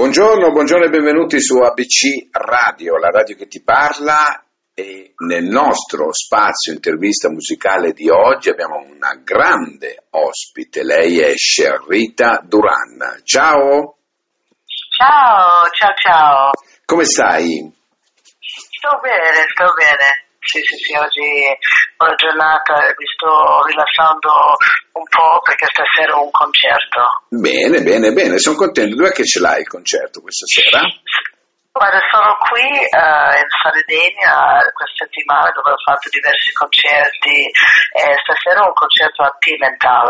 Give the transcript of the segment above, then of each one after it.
Buongiorno, buongiorno e benvenuti su ABC Radio, la radio che ti parla e nel nostro spazio intervista musicale di oggi abbiamo una grande ospite, lei è Sherrita Duran. Ciao! Ciao, ciao, ciao. Come stai? Sto bene, sto bene. Sì, sì, sì, oggi è una giornata mi sto rilassando un po' perché stasera ho un concerto. Bene, bene, bene, sono contento. Dov'è che ce l'hai il concerto questa sera? Guarda, sono qui uh, in Sardegna questa settimana dove ho fatto diversi concerti e stasera ho un concerto a Pimental.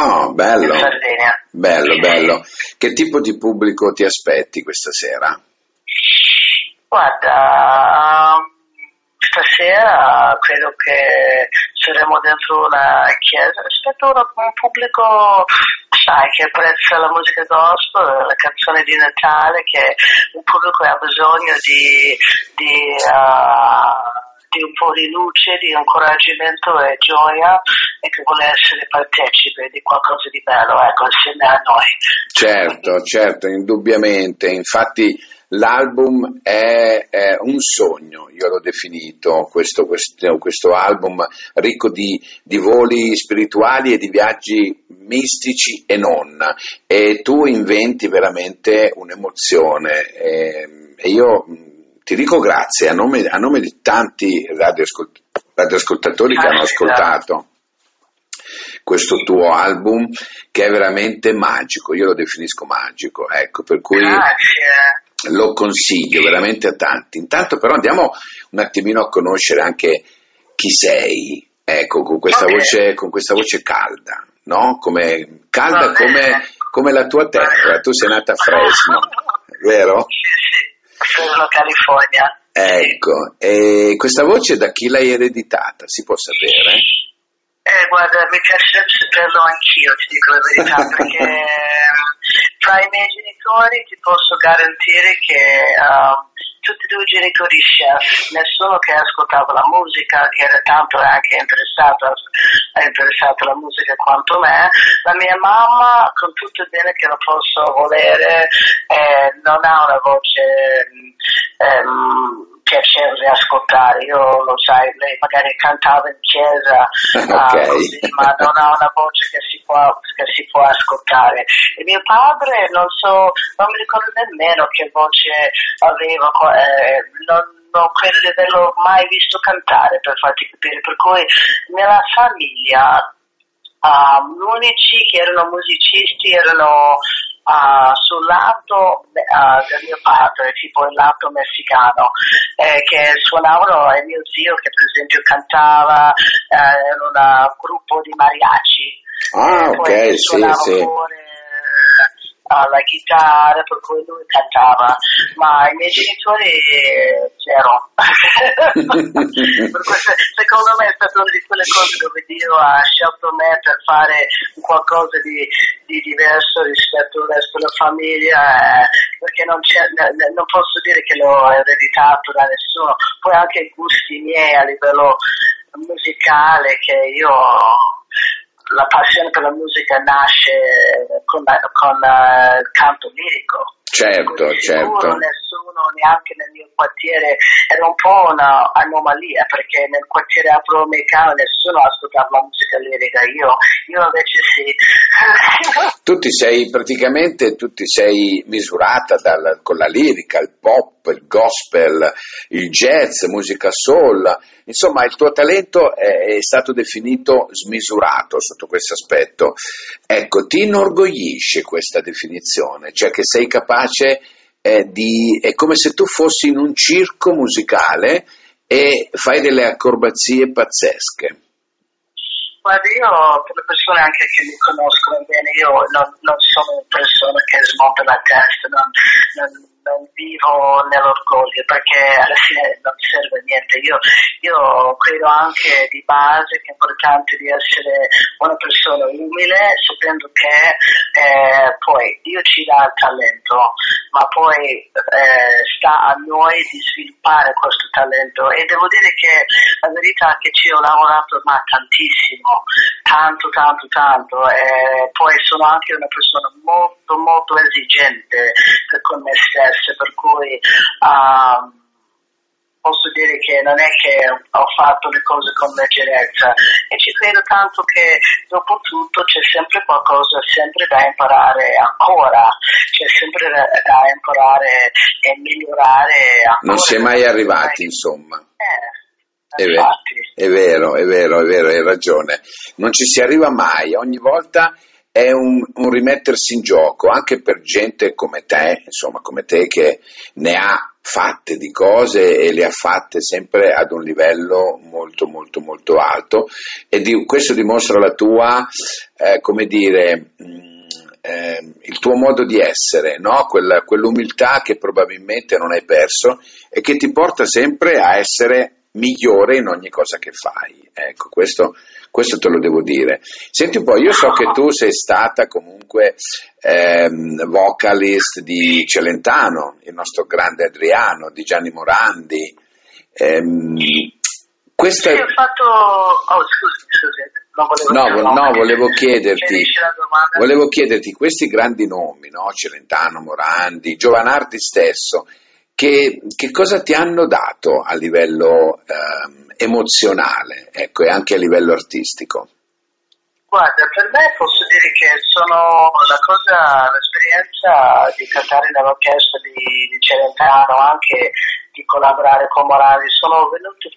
Oh, bello. In Sardegna. Bello, bello. Che tipo di pubblico ti aspetti questa sera? Guarda, stasera credo che saremo dentro una chiesa, aspetto un pubblico sai, che apprezza la musica gospel, la canzone di Natale, che un pubblico ha bisogno di, di, uh, di un po' di luce, di incoraggiamento e gioia e che vuole essere partecipe di qualcosa di bello, ecco, insieme a noi. Certo, certo, indubbiamente. Infatti L'album è, è, un sogno, io l'ho definito, questo, questo, questo album ricco di, di, voli spirituali e di viaggi mistici e non, e tu inventi veramente un'emozione. E, e io ti dico grazie a nome, a nome di tanti radioascolt- radioascoltatori che hanno ascoltato questo tuo album che è veramente magico, io lo definisco magico, ecco, per cui Grazie lo consiglio veramente a tanti. Intanto però andiamo un attimino a conoscere anche chi sei, ecco, con questa, okay. voce, con questa voce calda, no? Come, calda come, come, la tua terra, tu sei nata a Fresno, vero? Fresno, California. Ecco, e questa voce da chi l'hai ereditata, si può sapere? Eh, guarda, mi piace saperlo anch'io, ti dico la verità, perché tra i miei genitori ti posso garantire che uh, tutti e due i genitori chef, nessuno che ascoltava la musica, che era tanto anche interessato, interessato alla musica quanto me. La mia mamma, con tutto il bene che lo posso volere, eh, non ha una voce... Um, piacevole ascoltare. Io lo sai, lei magari cantava in chiesa, okay. uh, così, ma non ha una voce che si, può, che si può ascoltare. E mio padre, non so, non mi ricordo nemmeno che voce aveva, eh, non, non credo di averlo mai visto cantare per farti capire. Per cui nella famiglia uh, gli unici che erano musicisti erano uh, sul lato uh, del mio padre, tipo il lato messicano, eh, che suonavano e mio zio che per esempio cantava eh, in un gruppo di mariachi. Ah, ok, sì, sì. Pure, alla chitarra, per cui lui cantava, ma i miei genitori zero. questo, secondo me è stata una di quelle cose dove Dio ha scelto me per fare qualcosa di, di diverso rispetto al resto della famiglia, eh, perché non, non, posso dire che l'ho ereditato da nessuno, poi anche i gusti miei a livello musicale che io la passione per la musica nasce con, con uh, il canto lirico. Certo, certo. Nessuno, neanche nel mio quartiere, era un po' un'anomalia perché nel quartiere afroamericano nessuno ascoltava la musica lirica, io, io invece sì. tu ti sei praticamente, tu ti sei misurata dal, con la lirica, il pop, il gospel, il jazz, musica soul, insomma il tuo talento è, è stato definito smisurato sotto questo aspetto. Ecco, ti inorgoglisce questa definizione, cioè che sei capace eh, di... è come se tu fossi in un circo musicale e fai delle acrobazie pazzesche. Guarda, io per le persone anche che mi conoscono bene, io non, non sono una persona che smonta la testa, non, non, non vivo nell'orgoglio perché alla fine non serve a niente. Io, io, credo anche di base che è importante di essere una persona umile sapendo che eh, poi Dio ci dà il talento, ma poi eh, sta a noi di sviluppare questo talento. E devo dire che la verità è che ci ho lavorato ma tantissimo, tanto tanto tanto. E poi sono anche una persona molto molto esigente con me stessa, per cui uh, posso dire che non è che ho fatto le cose con leggerezza e ci credo tanto che dopo tutto c'è sempre qualcosa sempre da imparare ancora, c'è sempre da, imparare e migliorare ancora. Non si è mai arrivati, insomma. Eh. È vero, è vero, è vero, è vero, hai ragione. Non ci si arriva mai, ogni volta è un, un, rimettersi in gioco anche per gente come te, insomma, come te che ne ha fatte di cose e le ha fatte sempre ad un livello molto molto molto alto e di, questo dimostra la tua, eh, come dire, mh, mm, eh, il tuo modo di essere, no? Quella, quell'umiltà che probabilmente non hai perso e che ti porta sempre a essere migliore in ogni cosa che fai. Ecco, questo, questo te lo devo dire. Senti un po', io so che tu sei stata comunque ehm, vocalist di Celentano, il nostro grande Adriano, di Gianni Morandi. Ehm, questa... Sì, ho fatto... Oh, scusi, scusi. No, volevo, no, volevo chiederti, volevo chiederti questi grandi nomi, no? Celentano, Morandi, Giovanardi stesso, che, che, cosa ti hanno dato a livello eh, emozionale ecco, e anche a livello artistico? Guarda, per me posso dire che sono la cosa, l'esperienza di cantare nell'orchestra di, di Celentano, anche di collaborare con Morali, sono venuti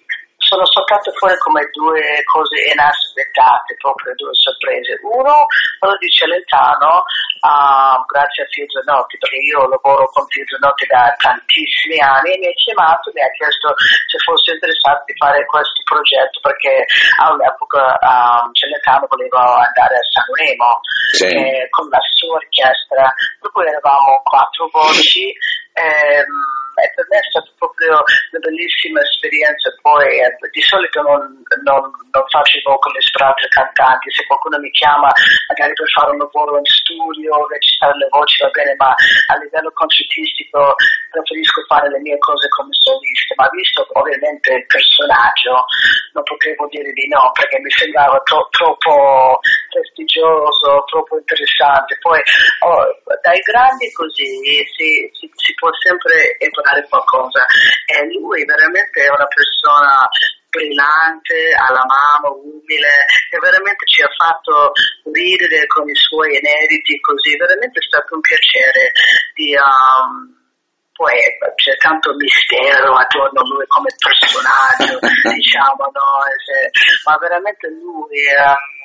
sono saltate fuori come due cose inaspettate, proprio due sorprese. Uno, quello di Celentano, uh, grazie a Fio Zanotti, perché io lavoro con Fio Zanotti da tantissimi anni e mi ha chiamato, mi ha chiesto se fosse interessato di fare questo progetto perché all'epoca um, Celentano voleva andare a Sanremo sì. eh, con la sua orchestra, per cui eravamo quattro voci. Ehm, e per me è stata proprio una bellissima esperienza. Poi eh, di solito non, non, non faccio i vocalist per altri cantanti, se qualcuno mi chiama magari per fare un lavoro in studio, registrare le voci va bene, ma a livello concertistico preferisco fare le mie cose come solista, ma visto ovviamente il personaggio non potevo dire di no perché mi sembrava tro- troppo prestigioso, troppo interessante. Poi oh, dai grandi così si, si, si può sempre imparare fare qualcosa. E lui veramente è una persona brillante, alla mano, umile, e veramente ci ha fatto ridere con i suoi inediti così, veramente è stato un piacere di... Um, poi c'è tanto mistero attorno a lui come personaggio, diciamo, no? ma veramente lui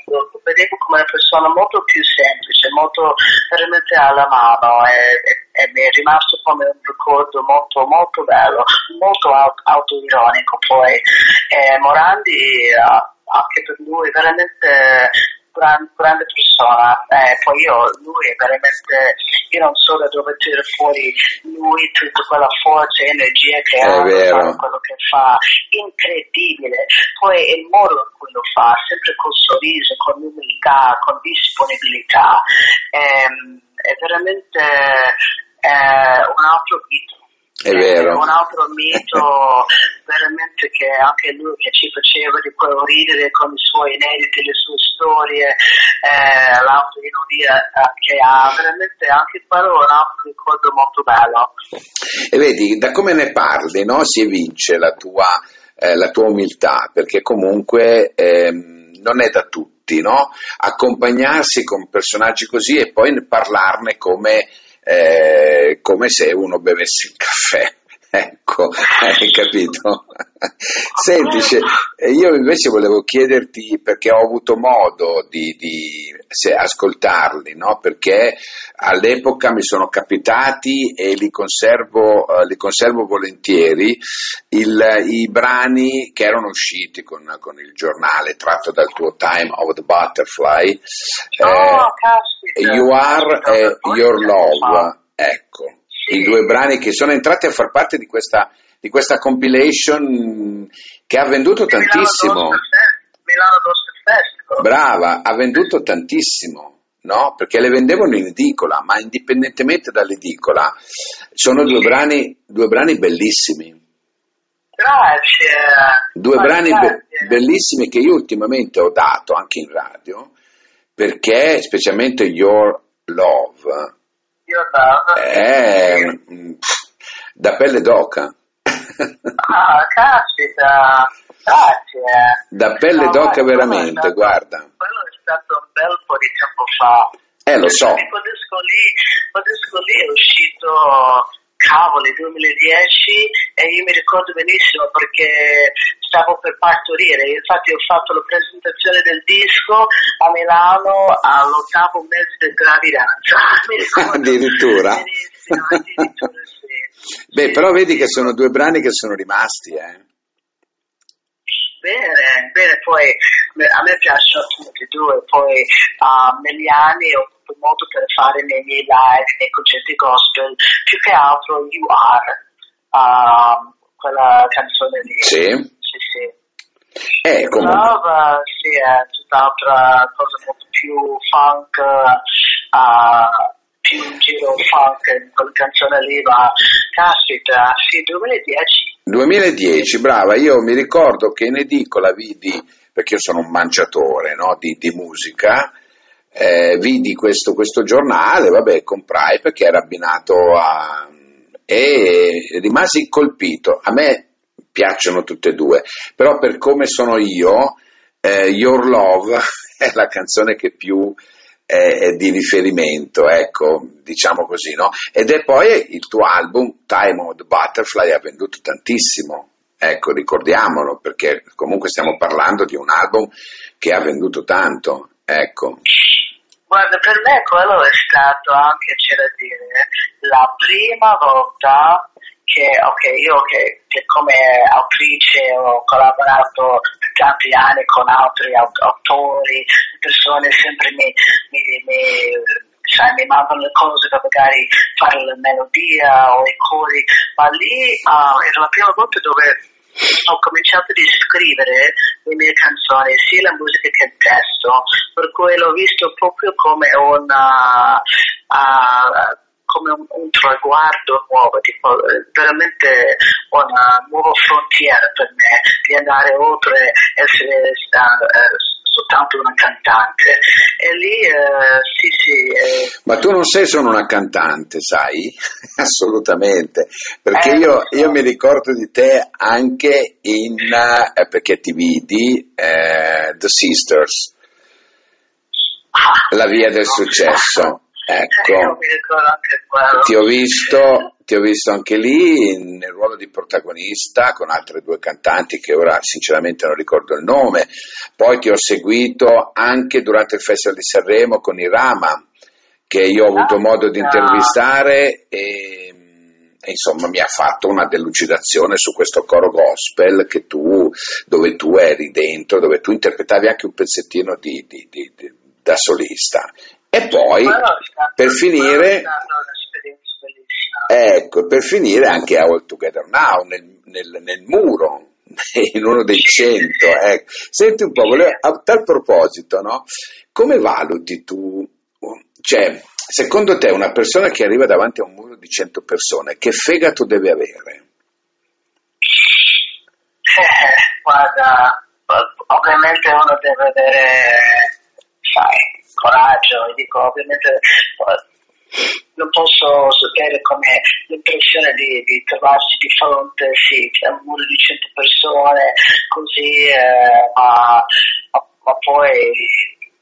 lo vedevo come una persona molto più semplice, molto veramente alla mano e, e, e mi è rimasto come un ricordo molto molto bello, molto autoironico poi. E Morandi anche per lui veramente grande, grande persona, eh, poi io, lui è veramente, io non so da dove tira fuori lui tutta quella forza e energia che ha per quello che fa, incredibile, poi il modo in cui lo fa, sempre col sorriso, con umiltà, con disponibilità, ehm, è veramente eh, un altro vita è vero. un altro mito veramente che anche lui che ci faceva di quello ridere con i suoi inediti, le sue storie, eh, l'autoironia eh, che ha, veramente anche quello un altro ricordo molto bello. E vedi, da come ne parli no, si evince la tua, eh, la tua umiltà, perché comunque ehm, non è da tutti, no? Accompagnarsi con personaggi così e poi parlarne come eh, come se uno bevesse il caffè. Ecco, hai capito? Senti, io invece volevo chiederti, perché ho avuto modo di, di ascoltarli, no? perché all'epoca mi sono capitati e li conservo, uh, li conservo volentieri, il, i brani che erano usciti con, con, il giornale tratto dal tuo Time of the Butterfly, oh, eh, You Are e Your Love, ecco i due brani che sono entrati a far parte di questa, di questa compilation che ha venduto tantissimo. Milano Gospel Festival. Brava, ha venduto tantissimo. No? Perché le vendevano in edicola, ma indipendentemente dall'edicola, sono due brani, due brani bellissimi. Grazie. Due brani be- bellissimi che io ultimamente ho dato anche in radio, perché specialmente Your Love Your Love. Eh, da pelle d'oca. ah, caspita, grazie. Da pelle no, d'oca veramente, stato, guarda. Quello è stato un bel po' di tempo fa. Eh, lo so. Quel disco lì, quel disco lì è uscito cavoli 2010 e io mi ricordo benissimo perché stavo per partorire, infatti ho fatto la presentazione del disco a Milano all'ottavo mese di gravidanza. addirittura? addirittura sì. Beh, però vedi che sono due brani che sono rimasti, eh. Bene, bene, poi a me piacciono tutti e due, poi uh, negli anni ho avuto modo per fare nei miei live, nei concerti gospel, più che altro You Are, uh, quella canzone lì. Sì. Sì, sì. Eh, come... Love, sì, è tutt'altra cosa molto più funk, uh, più un giro funk, quella canzone lì, ma caspita, sì, 2010 2010, brava, io mi ricordo che in edicola vidi, perché io sono un mangiatore no, di, di, musica, eh, vidi questo, questo, giornale, vabbè, comprai perché era abbinato a... e rimasi colpito. A me piacciono tutte e due, però per come sono io, eh, Your Love è la canzone che più è, di riferimento, ecco, diciamo così, no? Ed è poi il tuo album Time of the Butterfly ha venduto tantissimo, ecco, ricordiamolo, perché comunque stiamo parlando di un album che ha venduto tanto, ecco. Guarda, per me quello è stato anche, c'è da dire, la prima volta che, ok, io che, che, come autrice ho collaborato per tanti anni con altri autori, persone sempre mi, mi, mi, sai, mi mandano le cose per magari fare la melodia o i cori, ma lì uh, era la prima volta dove ho cominciato a scrivere le mie canzoni, sia la musica che il testo, per cui l'ho visto proprio come una... Uh, come un, un traguardo nuovo, tipo, veramente una nuova frontiera per me di andare oltre essere uh, soltanto una cantante. E lì uh, sì, sì. Eh. Ma tu non sei solo una cantante, sai? Assolutamente. Perché eh, io, io, mi ricordo di te anche in eh, perché ti vidi eh, The Sisters. Ah. La via del successo. Ecco, ti ho, visto, ti ho visto anche lì nel ruolo di protagonista con altre due cantanti che ora sinceramente non ricordo il nome, poi ti ho seguito anche durante il Festival di Sanremo con i Rama che io ho avuto modo di intervistare e, e insomma mi ha fatto una delucidazione su questo coro gospel tu, dove tu eri dentro, dove tu interpretavi anche un pezzettino di, di, di, da solista e poi per finire, ecco, per finire anche a All Together Now, nel, nel, nel muro, in uno dei cento. Ecco. Senti un po', volevo, a tal proposito, no? come valuti tu, cioè, secondo te una persona che arriva davanti a un muro di cento persone, che fegato deve avere? Eh, guarda, ovviamente uno deve avere, sai, coraggio e dico ovviamente non posso sapere come l'impressione di, di, trovarsi di fronte sì, a un muro di 100 persone così eh, ma, ma, ma, poi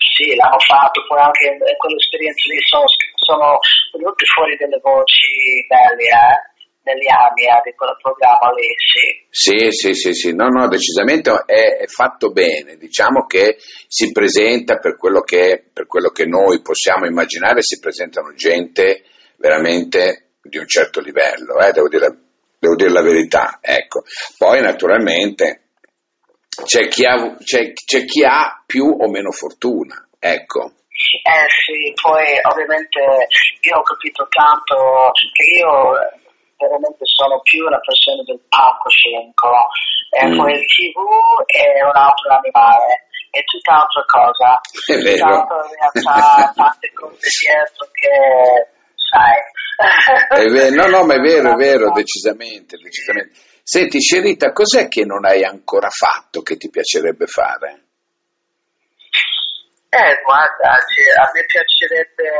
sì l'hanno fatto poi anche in quell'esperienza lì sono, sono venute fuori delle voci belle eh negli anni eh, quel programma lì, sì. Sì, sì, sì, sì. no, no, decisamente è, è, fatto bene, diciamo che si presenta per quello che, per quello che noi possiamo immaginare, si presentano gente veramente di un certo livello, eh, devo, dire, devo dire la verità, ecco. Poi naturalmente c'è chi, ha, c'è, c'è chi ha più o meno fortuna, ecco. Eh sì, poi ovviamente io ho capito tanto che io veramente sono più una persona del palcoscenico. E mm. poi il TV è un altro animale, è tutt'altra cosa. È vero. Tutt'altra realtà, tante cose dietro che sai. È vero, no, no, ma è vero, è vero, decisamente, decisamente. Senti, Scerita, cos'è che non hai ancora fatto che ti piacerebbe fare? Eh, guarda, a me piacerebbe...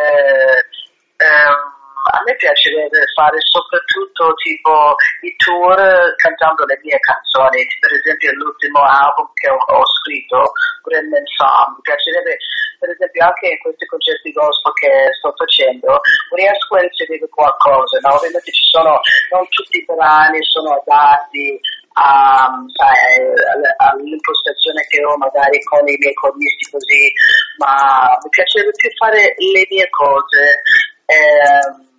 Um, a me piacerebbe fare soprattutto tipo i tour cantando le mie canzoni, per esempio l'ultimo album che ho, ho scritto, Gremlin Song, mi piacerebbe per esempio anche in questi concerti gospel che sto facendo, riesco a inserire qualcosa, no? ovviamente ci sono, non tutti i brani sono adatti a, all'impostazione che ho magari con i miei conisti così, ma mi piacerebbe più fare le mie cose. Eh,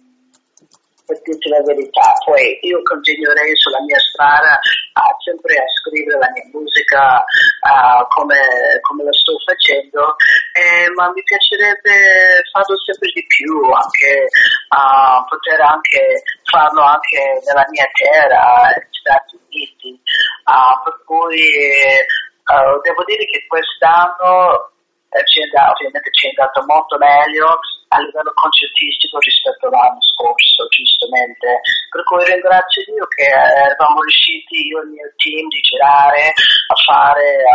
per dirti la verità, poi io continuerei sulla mia strada a sempre a scrivere la mia musica uh, come, come, la sto facendo, eh, ma mi piacerebbe farlo sempre di più, anche uh, poter anche farlo anche nella mia terra, negli Stati Uniti, uh, per cui devo dire che quest'anno è andato, ovviamente ci è andato molto meglio a livello concertistico rispetto all'anno scorso, giustamente. Per cui ringrazio Dio che eravamo riusciti io e il mio team di girare, a fare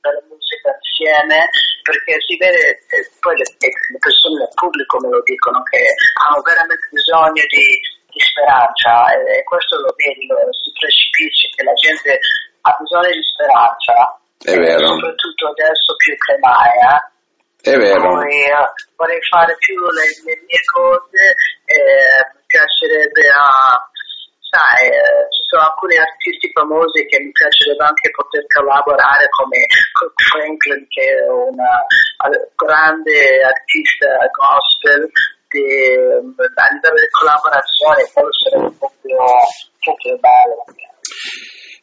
della musica insieme, perché si vede, eh, poi le, le persone del pubblico me lo dicono, che hanno veramente bisogno di, di speranza e, questo lo vedi, lo, si precipicia, che la gente ha bisogno di speranza è vero. Soprattutto adesso più che mai. Eh. È vero. Poi, uh, vorrei fare più le, le mie cose e mi piacerebbe a... Sai, eh, ci sono alcuni artisti famosi che mi piacerebbe anche poter collaborare come Cook Franklin che è una grande artista gospel di, a livello di collaborazione quello sarebbe proprio, proprio bello.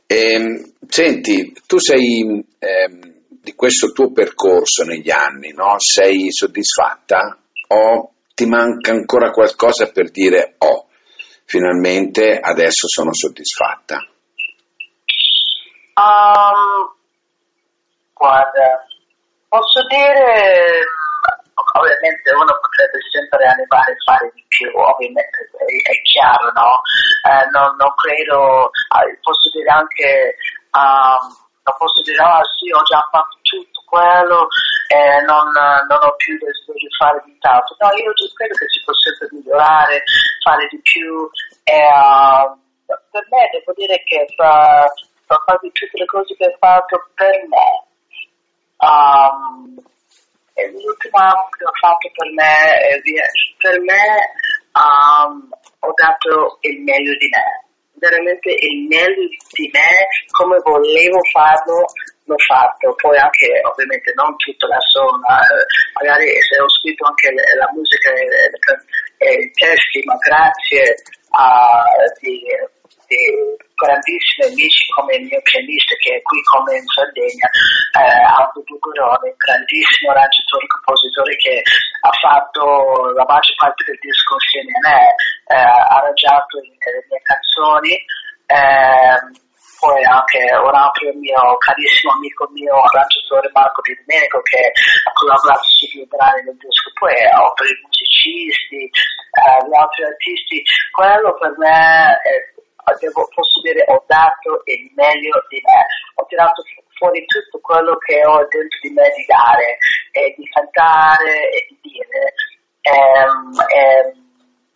Eh, senti, tu sei eh, di questo tuo percorso negli anni, no? Sei soddisfatta o ti manca ancora qualcosa per dire oh, finalmente adesso sono soddisfatta? Um, guarda, posso dire ovviamente uno potrebbe sempre arrivare a fare di più, ovviamente è, è chiaro, no? Eh, non, non, credo, eh, posso dire anche, um, non posso dire, ah sì, ho già fatto tutto quello e non, non ho più desiderio di fare nient'altro. No, io credo che si possa sempre migliorare, fare di più e uh, per me devo dire che fra, fra quasi tutte le cose che ho fatto per me, um, l'ultimo album che ho fatto per me, per me um, ho dato il meglio di me, veramente il meglio di me, come volevo farlo, l'ho fatto, poi anche ovviamente non tutta la zona, eh, magari se ho scritto anche la musica e i testi, ma grazie a di, di grandissimi amici come il mio pianista che è qui come in Sardegna, eh, Aldo Bugorone, grandissimo arrangiatore e compositore che ha fatto la maggior parte del disco insieme a me, eh, ha arrangiato le mie canzoni. Eh, poi anche un altro mio carissimo amico mio, arrangiatore Marco Di Domenico, che ha collaborato su due brani del disco, poi altri musicisti, eh, gli altri artisti. Quello per me è, devo, posso dire ho dato il meglio di me, ho tirato fuori tutto quello che ho dentro di me di dare, e di cantare e di dire. Um, um,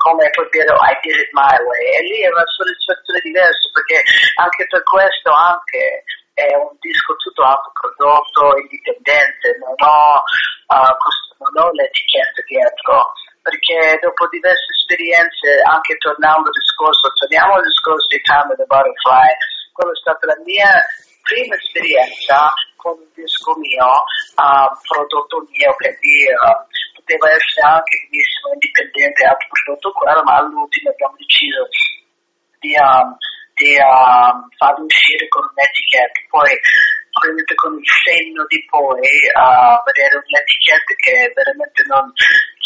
come puoi dire I did it my way. E lì è una soddisfazione diversa perché anche per questo anche è un disco tutto autoprodotto, indipendente, non ho, uh, non ho l'etichetta dietro perché dopo diverse esperienze, anche tornando al discorso, torniamo al discorso di Time of the Butterfly, quella è stata la mia prima esperienza con un disco mio, uh, prodotto mio, quindi uh, poteva essere anche benissimo indipendente, autoprodotto quello, ma all'ultimo abbiamo deciso di, um, di um, farlo uscire con un'etichetta. Poi probabilmente con il senno di poi uh, vedere un'etichetta che veramente non,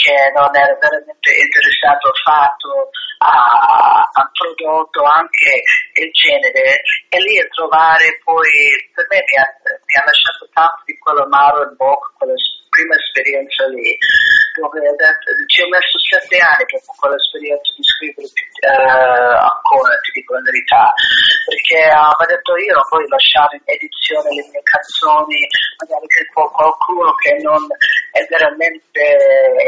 che non era veramente interessato affatto a, prodotto anche il genere. E lì a trovare poi per me mi ha, mi ha lasciato tanto di quell'amaro in bocca quella prima esperienza lì. Dove detto, ci ho messo sette anni dopo quell'esperienza di scrivere uh, ancora ti dico la verità, perché mi ha detto io non voglio lasciare in edizione le mie canzoni, magari che qualcuno che non è veramente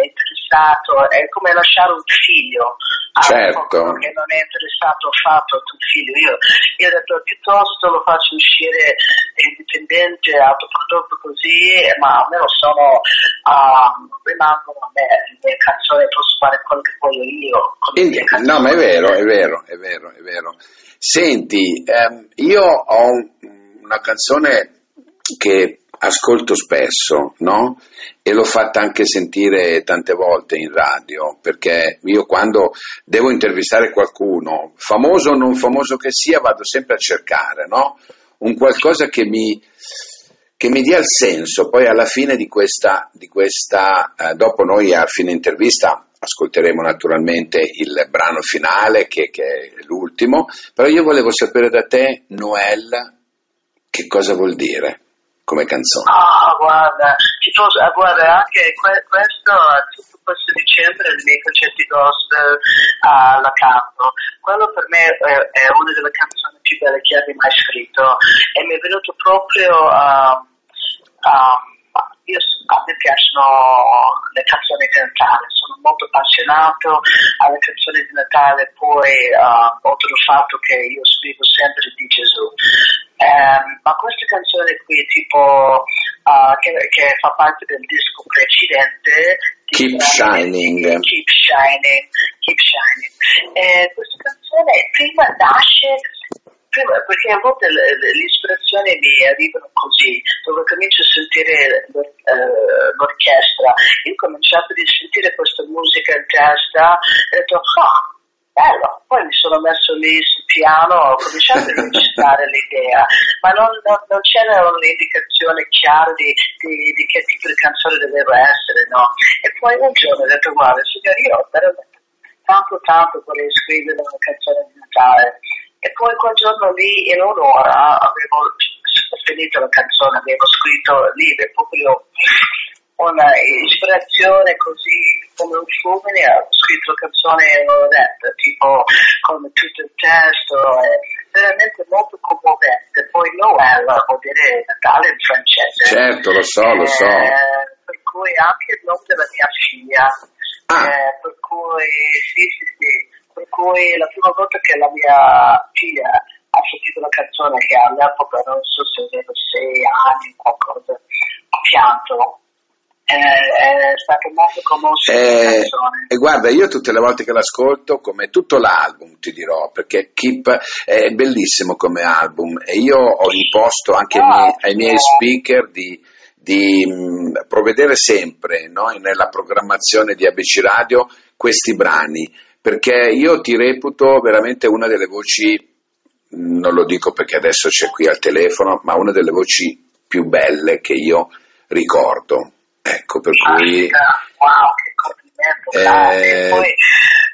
interessato, è come lasciare un figlio certo. che non è interessato affatto a tuo figlio. Io, io ho detto piuttosto lo faccio uscire indipendente, autoprodotto così, ma almeno sono, uh, rimangono a me, le mie canzoni posso fare quello che voglio io. Quindi, no, ma è vero, è vero, è vero, è vero. Senti, ehm, io ho una canzone che ascolto spesso, no? E l'ho fatta anche sentire tante volte in radio, perché io quando devo intervistare qualcuno, famoso o non famoso che sia, vado sempre a cercare, no? Un qualcosa che mi, che mi dia il senso. Poi alla fine di questa, di questa eh, dopo noi a fine intervista ascolteremo naturalmente il brano finale, che, che è l'ultimo, però io volevo sapere da te, Noel, che cosa vuol dire? Come canzone? Ah, guarda, posso, ah, guarda anche que- questo, tutto questo dicembre, i miei concerti gospel uh, la canto. Quello per me è, è, una delle canzoni più belle che abbia mai scritto e mi è venuto proprio uh, uh, io, a me piacciono le canzoni di Natale, sono molto appassionato alle canzoni di Natale, poi uh, oltre al fatto che io scrivo sempre di Gesù. Um, ma questa canzone qui, tipo, uh, che, che, fa parte del disco precedente, Keep Shining. Keep Shining, Keep Shining. E questa canzone prima nasce perché a volte le, le, le, ispirazioni mi arrivano così, dove comincio a sentire uh, l'orchestra. Io ho cominciato a sentire questa musica in testa e ho detto, ah, bello. Poi mi sono messo lì sul piano, ho cominciato a recitare l'idea, ma non, non, non c'era un'indicazione chiara di, di, di, che tipo di canzone doveva essere, no? E poi un giorno ho detto, guarda, signore, io veramente tanto tanto vorrei scrivere una canzone di Natale. E poi quel giorno lì in un'ora avevo finito la canzone, avevo scritto lì proprio una ispirazione così come un fulmine, ho scritto la canzone in tipo con tutto il testo, è veramente molto commovente. Poi Noel vuol dire Natale in francese. Certo, lo so, lo so. Eh, per cui anche il nome della mia figlia, ah. eh, per cui sì, sì, sì, per cui la prima volta che la mia figlia ha sentito la canzone che all'epoca non so se avevo sei anni o qualcosa, ha pianto è stato molto commosso eh, e guarda io tutte le volte che l'ascolto come tutto l'album ti dirò perché Keep è bellissimo come album e io ho imposto anche ai miei, ai miei speaker di, di mh, mm, provvedere sempre no, nella programmazione di ABC Radio questi brani perché io ti reputo veramente una delle voci non lo dico perché adesso c'è qui al telefono ma una delle voci più belle che io ricordo Ecco, per cui... Wow, che complimento, grazie. Eh,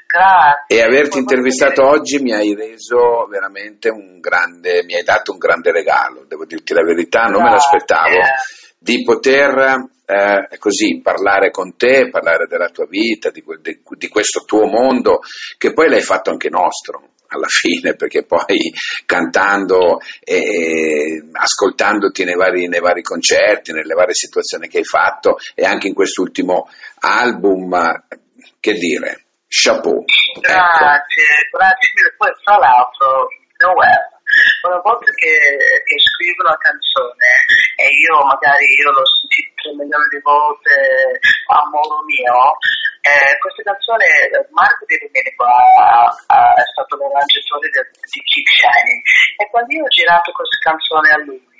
grazie. E averti intervistato oggi mi hai reso veramente un grande, mi hai dato un grande regalo, devo dirti la verità, non me l'aspettavo di poter eh, così parlare con te, parlare della tua vita, di, di, di, questo tuo mondo, che poi l'hai fatto anche nostro alla fine, perché poi cantando e ascoltandoti nei vari, nei vari concerti, nelle varie situazioni che hai fatto e anche in quest'ultimo album, che dire, chapeau. Grazie, ecco. grazie mille. Poi tra l'altro, Noel, una volta che, che scrivo una canzone e io magari io l'ho sentita milione di volte a modo mio, eh, questa canzone Marco Di Domenico è stato l'arrangiatore di Keep Shining. E quando io ho girato questa canzone a lui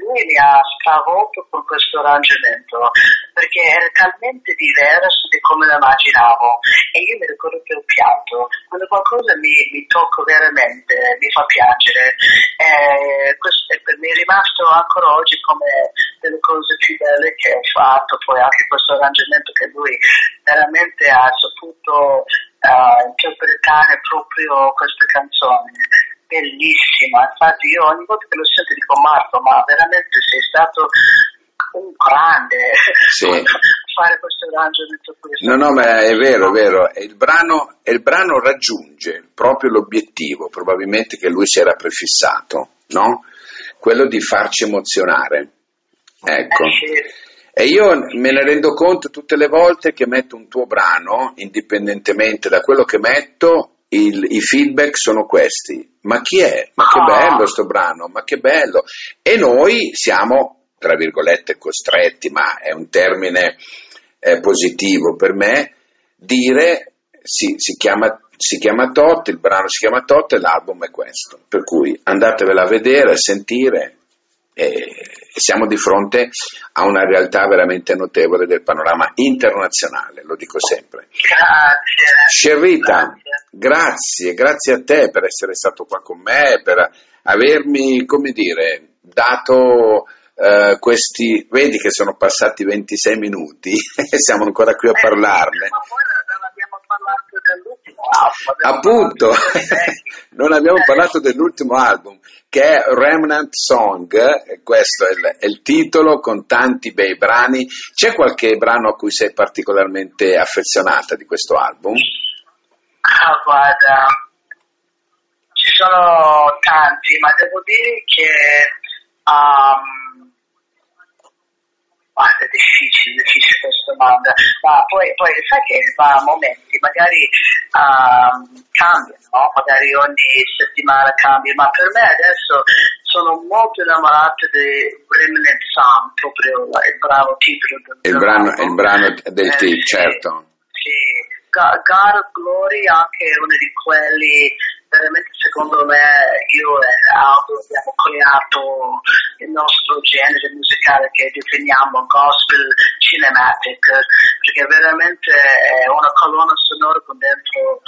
lui mi ha stravolto con questo arrangiamento perché era talmente diverso di come lo immaginavo. E io mi ricordo che ho pianto. Quando qualcosa mi, mi tocca veramente mi fa piangere. Eh, questo, mi è rimasto ancora oggi come delle cose più belle che ho fatto. Poi anche questo arrangiamento che lui veramente ha saputo uh, interpretare proprio questa canzone bellissima, infatti io ogni volta che lo sento dico Marco, ma veramente sei stato un grande, sì. fare questo arrangiamento qui. No, no, ma è vero, è vero. Il brano, il brano raggiunge proprio l'obiettivo, probabilmente che lui si era prefissato, no? Quello di farci emozionare. Ecco. Eh, sì. E io me ne rendo conto tutte le volte che metto un tuo brano, indipendentemente da quello che metto, il, i feedback sono questi. Ma chi è? Ma che ah. bello sto brano, ma che bello. E noi siamo, tra virgolette, costretti, ma è un termine eh, positivo per me, dire si, si, chiama, si chiama Tot, il brano si chiama Tot e l'album è questo. Per cui andatevela a vedere, a sentire, e siamo di fronte a una realtà veramente notevole del panorama internazionale, lo dico sempre. Grazie. Scerrita, grazie. grazie, a te per essere stato qua con me, per avermi, come dire, dato uh, questi, vedi che sono passati 26 minuti e siamo ancora qui a eh, parlarne. Ma poi non abbiamo parlato album. Appunto, non abbiamo parlato dell'ultimo album che è Remnant Song, questo è il, è il, titolo con tanti bei brani. C'è qualche brano a cui sei particolarmente affezionata di questo album? Ah, guarda, ci sono tanti, ma devo dire che um, guarda, è difficile, difficile questa domanda, ma poi, poi sai che va a momenti, magari uh, cambiano, no? magari ogni settimana cambia, ma per me adesso sono molto innamorato di Remnant Psalm, proprio il bravo titolo del il brano, il brano del eh, team, certo. Sì, God of Glory anche uno di quelli veramente secondo me io e Aldo abbiamo creato il nostro genere musicale che definiamo gospel cinematic, perché veramente è una colonna sonora con dentro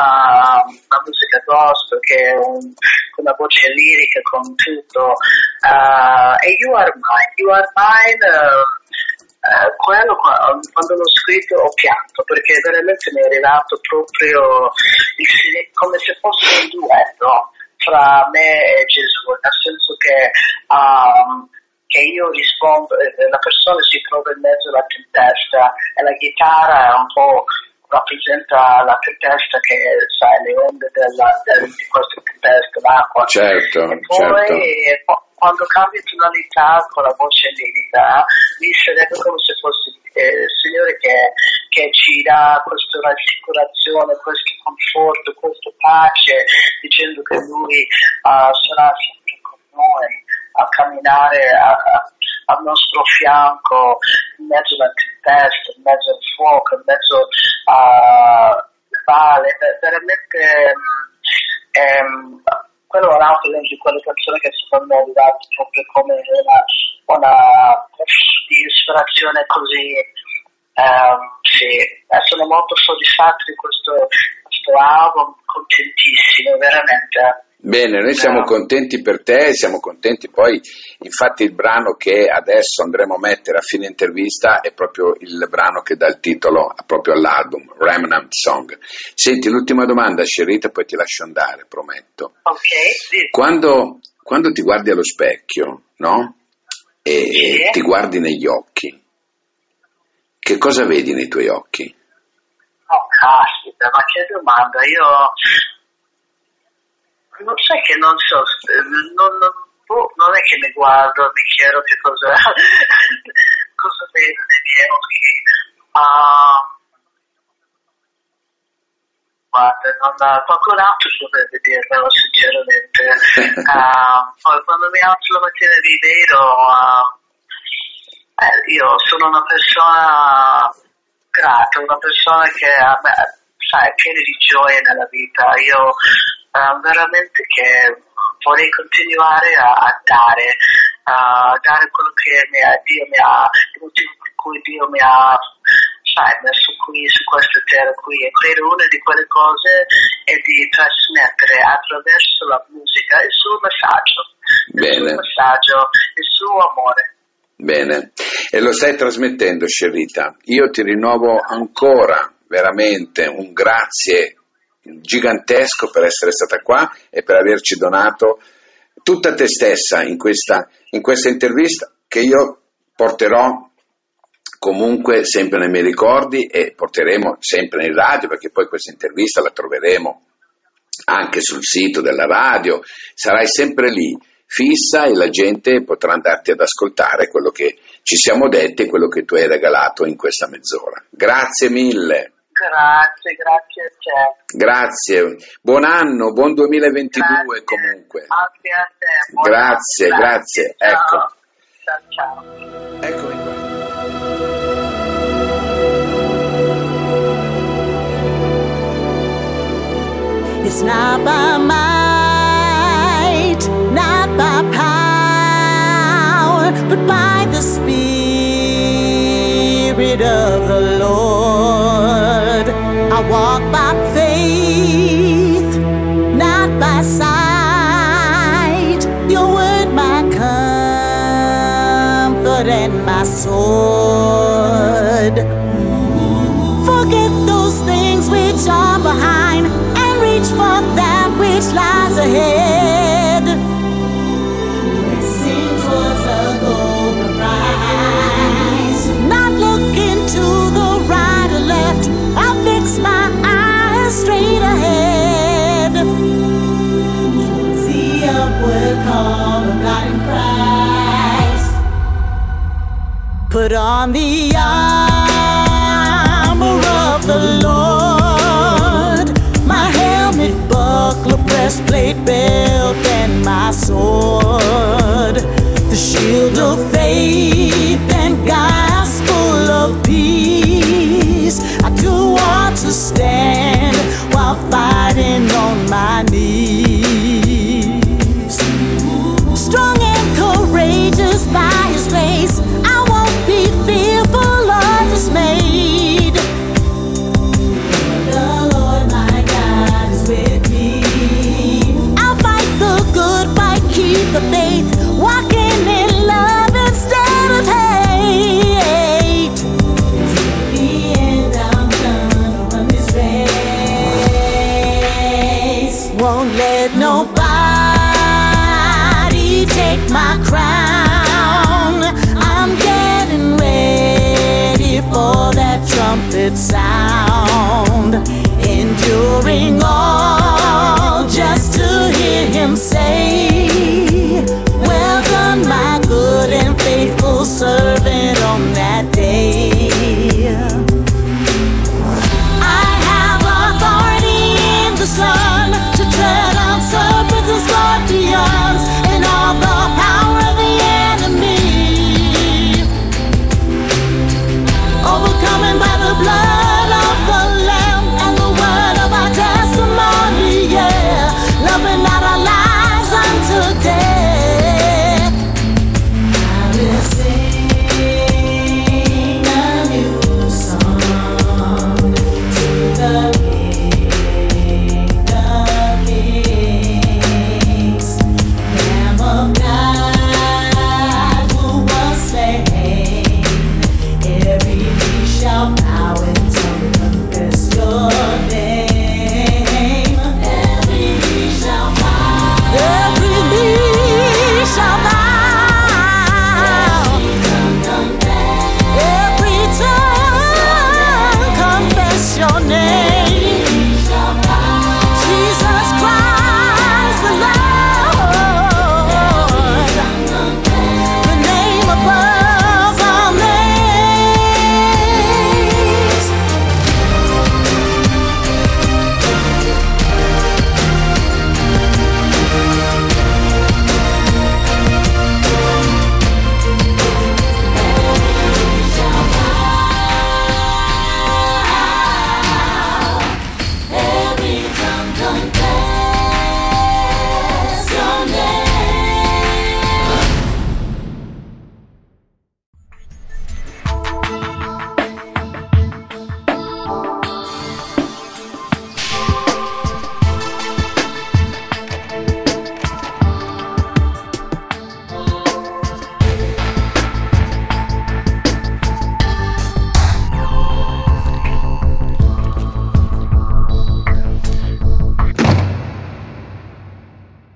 uh, la musica gospel che è un, una voce lirica con tutto. Uh, e You Are Mine, You Are Mine uh, eh, quello quando l'ho scritto ho pianto perché veramente mi è arrivato proprio il, come se fosse un duetto tra me e Gesù, nel senso che, um, che io rispondo, eh, la persona si trova in mezzo alla tempesta e la chitarra è un po' rappresenta la tempesta che sai le onde della, del, di questa tempesta, l'acqua. Certo, e poi certo quando cambia tonalità con la voce lirica, mi sarebbe come se fosse eh, il Signore che, che, ci dà questa rassicurazione, questo conforto, questa pace, dicendo che Lui uh, sarà sempre con noi a camminare al nostro fianco in mezzo alla tempesta, in mezzo al fuoco, in mezzo al vale, veramente um, quello è un altro di quelle canzoni che secondo me è arrivato proprio come una, una ispirazione così um, sì, eh, sono molto soddisfatto di questo, questo album, contentissimo, veramente. Bene, noi siamo contenti per te, siamo contenti poi, infatti il brano che adesso andremo a mettere a fine intervista è proprio il brano che dà il titolo proprio all'album, Remnant Song. Senti, l'ultima domanda, Sherita, poi ti lascio andare, prometto. Ok. Quando, quando ti guardi allo specchio, no? E sì. ti guardi negli occhi, che cosa vedi nei tuoi occhi? Oh, caspita, ma che domanda, io non sai che non so, non, non, boh, non è che mi guardo, mi chiedo che cosa, cosa vedo nei miei occhi. Uh, guarda, non, qualcun altro dovrebbe dirmelo sinceramente. Uh, poi quando mi alzo la mattina e vi vedo, uh, eh, io sono una persona grata, una persona che sai, è piena di gioia nella vita. Io uh, veramente che vorrei continuare a, a dare, a dare quello che mi ha, Dio mi ha, il motivo per cui Dio mi ha sai, messo qui su questa terra qui e credo una di quelle cose è di trasmettere attraverso la musica il suo messaggio, il suo messaggio, il suo amore. Bene, e lo stai trasmettendo, Scerrita. Io ti rinnovo ancora veramente un grazie gigantesco per essere stata qua e per averci donato tutta te stessa in questa, in questa intervista che io porterò comunque sempre nei miei ricordi e porteremo sempre in radio perché poi questa intervista la troveremo anche sul sito della radio, sarai sempre lì fissa e la gente potrà andarti ad ascoltare quello che ci siamo detti e quello che tu hai regalato in questa mezz'ora. Grazie mille. Grazie, grazie a te. Grazie, buon anno, buon 2022 grazie. comunque. Anche a te. Buon grazie, anno. grazie. Ciao. Ecco. Ciao, ciao. Eccomi qua. It's not by might, not by power, but by the Spirit of the Lord. I walk by faith, not by sight. Your word, my comfort and my sword. Forget those things which are behind and reach for that which lies ahead. Upward call of God in Christ. Put on the armor of the Lord, my helmet, buckler, breastplate, belt, and my sword, the shield of faith trumpet sound, enduring all just to hear him say, Well done, my good and faithful servant.